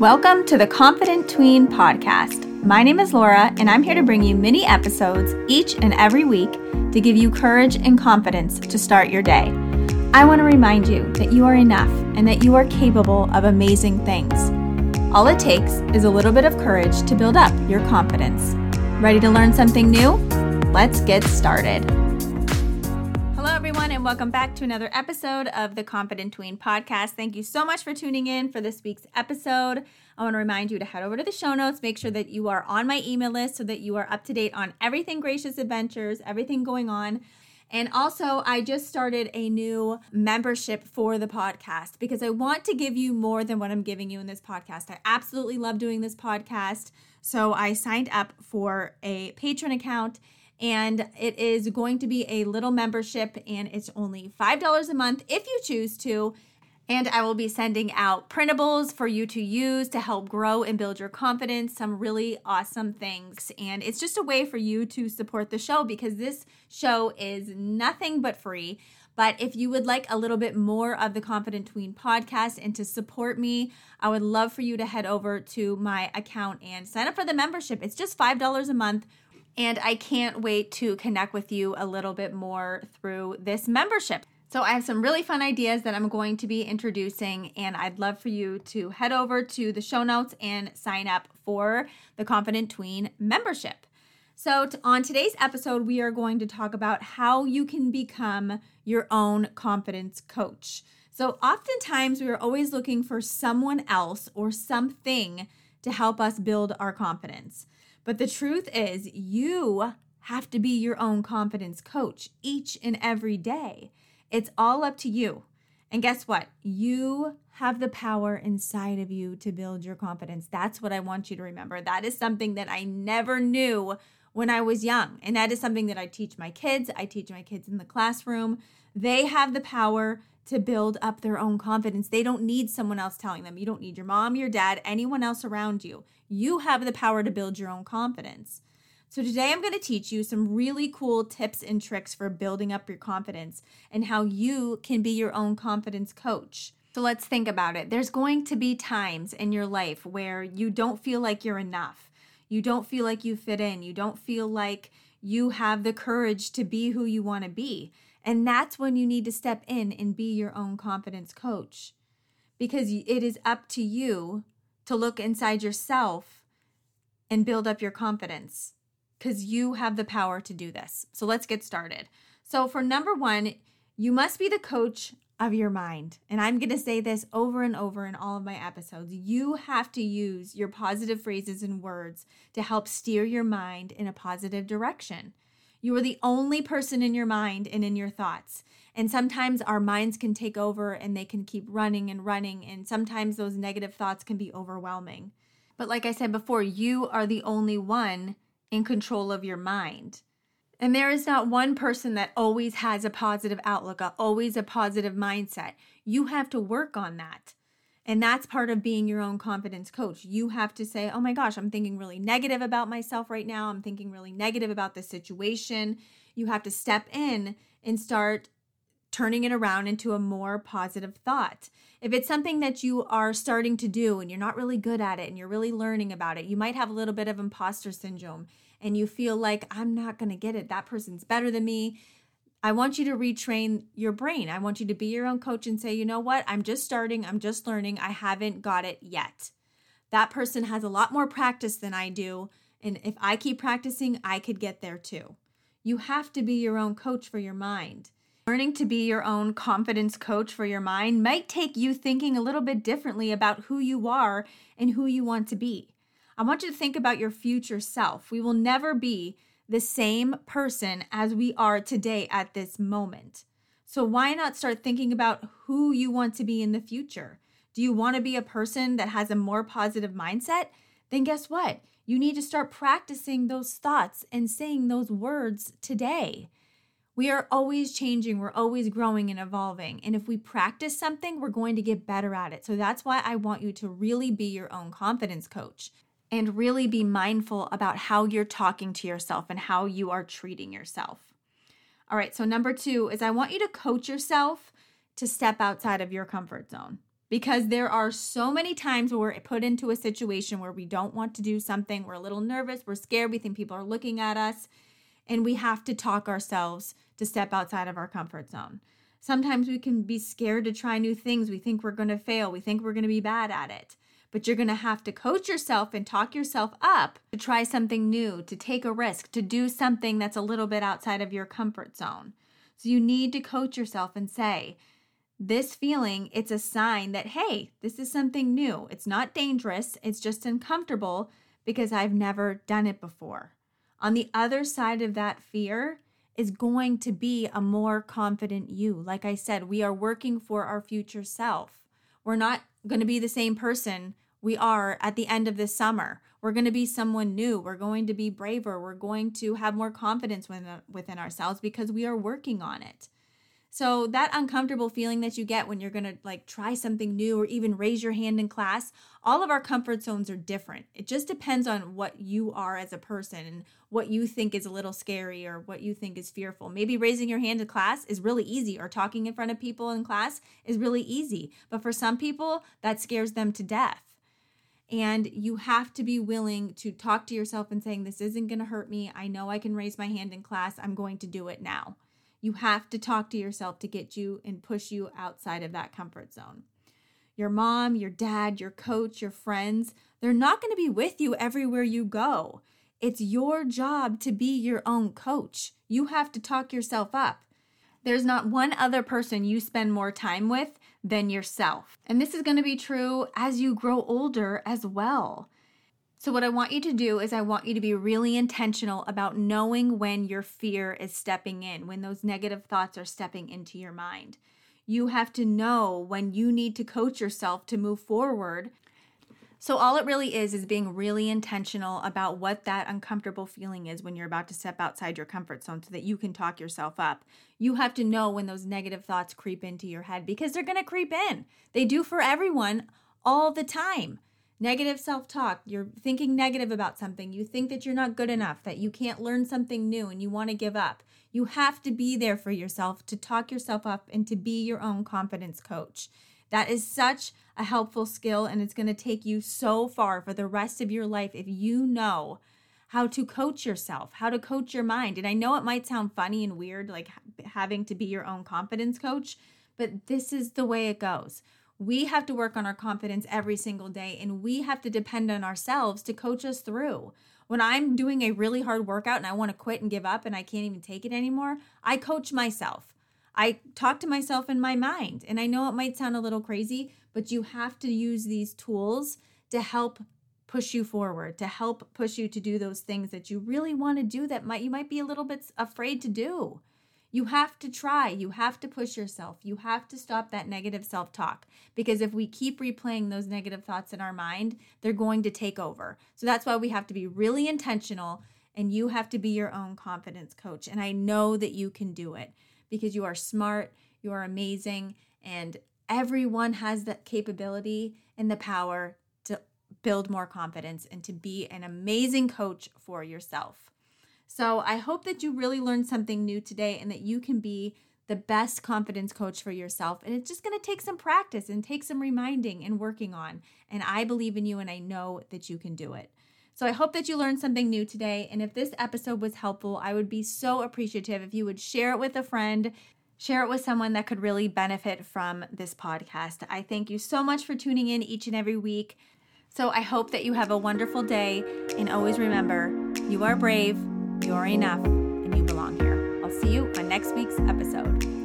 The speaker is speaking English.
Welcome to the Confident Tween podcast. My name is Laura, and I'm here to bring you mini episodes each and every week to give you courage and confidence to start your day. I want to remind you that you are enough and that you are capable of amazing things. All it takes is a little bit of courage to build up your confidence. Ready to learn something new? Let's get started everyone, and welcome back to another episode of the Confident Tween podcast. Thank you so much for tuning in for this week's episode. I want to remind you to head over to the show notes, make sure that you are on my email list so that you are up to date on everything Gracious Adventures, everything going on. And also, I just started a new membership for the podcast because I want to give you more than what I'm giving you in this podcast. I absolutely love doing this podcast. So I signed up for a Patreon account and it is going to be a little membership and it's only $5 a month if you choose to. And I will be sending out printables for you to use to help grow and build your confidence, some really awesome things. And it's just a way for you to support the show because this show is nothing but free. But if you would like a little bit more of the Confident Tween podcast and to support me, I would love for you to head over to my account and sign up for the membership. It's just $5 a month and I can't wait to connect with you a little bit more through this membership. So, I have some really fun ideas that I'm going to be introducing, and I'd love for you to head over to the show notes and sign up for the Confident Tween membership. So, t- on today's episode, we are going to talk about how you can become your own confidence coach. So, oftentimes, we are always looking for someone else or something to help us build our confidence. But the truth is, you have to be your own confidence coach each and every day. It's all up to you. And guess what? You have the power inside of you to build your confidence. That's what I want you to remember. That is something that I never knew when I was young. And that is something that I teach my kids. I teach my kids in the classroom. They have the power to build up their own confidence. They don't need someone else telling them. You don't need your mom, your dad, anyone else around you. You have the power to build your own confidence. So, today I'm going to teach you some really cool tips and tricks for building up your confidence and how you can be your own confidence coach. So, let's think about it. There's going to be times in your life where you don't feel like you're enough. You don't feel like you fit in. You don't feel like you have the courage to be who you want to be. And that's when you need to step in and be your own confidence coach because it is up to you to look inside yourself and build up your confidence because you have the power to do this. So let's get started. So, for number one, you must be the coach of your mind. And I'm going to say this over and over in all of my episodes. You have to use your positive phrases and words to help steer your mind in a positive direction. You are the only person in your mind and in your thoughts. And sometimes our minds can take over and they can keep running and running. And sometimes those negative thoughts can be overwhelming. But like I said before, you are the only one in control of your mind. And there is not one person that always has a positive outlook, always a positive mindset. You have to work on that. And that's part of being your own confidence coach. You have to say, oh my gosh, I'm thinking really negative about myself right now. I'm thinking really negative about this situation. You have to step in and start turning it around into a more positive thought. If it's something that you are starting to do and you're not really good at it and you're really learning about it, you might have a little bit of imposter syndrome and you feel like, I'm not going to get it. That person's better than me. I want you to retrain your brain. I want you to be your own coach and say, you know what? I'm just starting. I'm just learning. I haven't got it yet. That person has a lot more practice than I do. And if I keep practicing, I could get there too. You have to be your own coach for your mind. Learning to be your own confidence coach for your mind might take you thinking a little bit differently about who you are and who you want to be. I want you to think about your future self. We will never be the same person as we are today at this moment. So, why not start thinking about who you want to be in the future? Do you want to be a person that has a more positive mindset? Then, guess what? You need to start practicing those thoughts and saying those words today. We are always changing, we're always growing and evolving. And if we practice something, we're going to get better at it. So that's why I want you to really be your own confidence coach and really be mindful about how you're talking to yourself and how you are treating yourself. All right, so number two is I want you to coach yourself to step outside of your comfort zone. because there are so many times where we're put into a situation where we don't want to do something, we're a little nervous, we're scared, we think people are looking at us, and we have to talk ourselves to step outside of our comfort zone. Sometimes we can be scared to try new things. We think we're going to fail, we think we're going to be bad at it. But you're going to have to coach yourself and talk yourself up to try something new, to take a risk, to do something that's a little bit outside of your comfort zone. So you need to coach yourself and say, this feeling, it's a sign that, hey, this is something new. It's not dangerous, it's just uncomfortable because I've never done it before. On the other side of that fear is going to be a more confident you. Like I said, we are working for our future self. We're not going to be the same person we are at the end of this summer. We're going to be someone new. We're going to be braver. We're going to have more confidence within, within ourselves because we are working on it. So that uncomfortable feeling that you get when you're going to like try something new or even raise your hand in class, all of our comfort zones are different. It just depends on what you are as a person and what you think is a little scary or what you think is fearful. Maybe raising your hand in class is really easy or talking in front of people in class is really easy. But for some people, that scares them to death. And you have to be willing to talk to yourself and saying, This isn't going to hurt me. I know I can raise my hand in class. I'm going to do it now. You have to talk to yourself to get you and push you outside of that comfort zone. Your mom, your dad, your coach, your friends, they're not going to be with you everywhere you go. It's your job to be your own coach. You have to talk yourself up. There's not one other person you spend more time with than yourself. And this is going to be true as you grow older as well. So, what I want you to do is, I want you to be really intentional about knowing when your fear is stepping in, when those negative thoughts are stepping into your mind. You have to know when you need to coach yourself to move forward. So, all it really is, is being really intentional about what that uncomfortable feeling is when you're about to step outside your comfort zone so that you can talk yourself up. You have to know when those negative thoughts creep into your head because they're going to creep in. They do for everyone all the time. Negative self talk, you're thinking negative about something, you think that you're not good enough, that you can't learn something new and you want to give up. You have to be there for yourself to talk yourself up and to be your own confidence coach. That is such a helpful skill and it's going to take you so far for the rest of your life if you know how to coach yourself, how to coach your mind. And I know it might sound funny and weird, like having to be your own confidence coach, but this is the way it goes. We have to work on our confidence every single day and we have to depend on ourselves to coach us through. When I'm doing a really hard workout and I want to quit and give up and I can't even take it anymore, I coach myself. I talk to myself in my mind. And I know it might sound a little crazy, but you have to use these tools to help push you forward, to help push you to do those things that you really want to do that might you might be a little bit afraid to do. You have to try. You have to push yourself. You have to stop that negative self talk because if we keep replaying those negative thoughts in our mind, they're going to take over. So that's why we have to be really intentional and you have to be your own confidence coach. And I know that you can do it because you are smart, you are amazing, and everyone has that capability and the power to build more confidence and to be an amazing coach for yourself. So I hope that you really learned something new today and that you can be the best confidence coach for yourself. And it's just going to take some practice and take some reminding and working on. And I believe in you and I know that you can do it. So I hope that you learned something new today. And if this episode was helpful, I would be so appreciative if you would share it with a friend. Share it with someone that could really benefit from this podcast. I thank you so much for tuning in each and every week. So I hope that you have a wonderful day. And always remember, you are brave, you're enough and you belong here. I'll see you on next week's episode.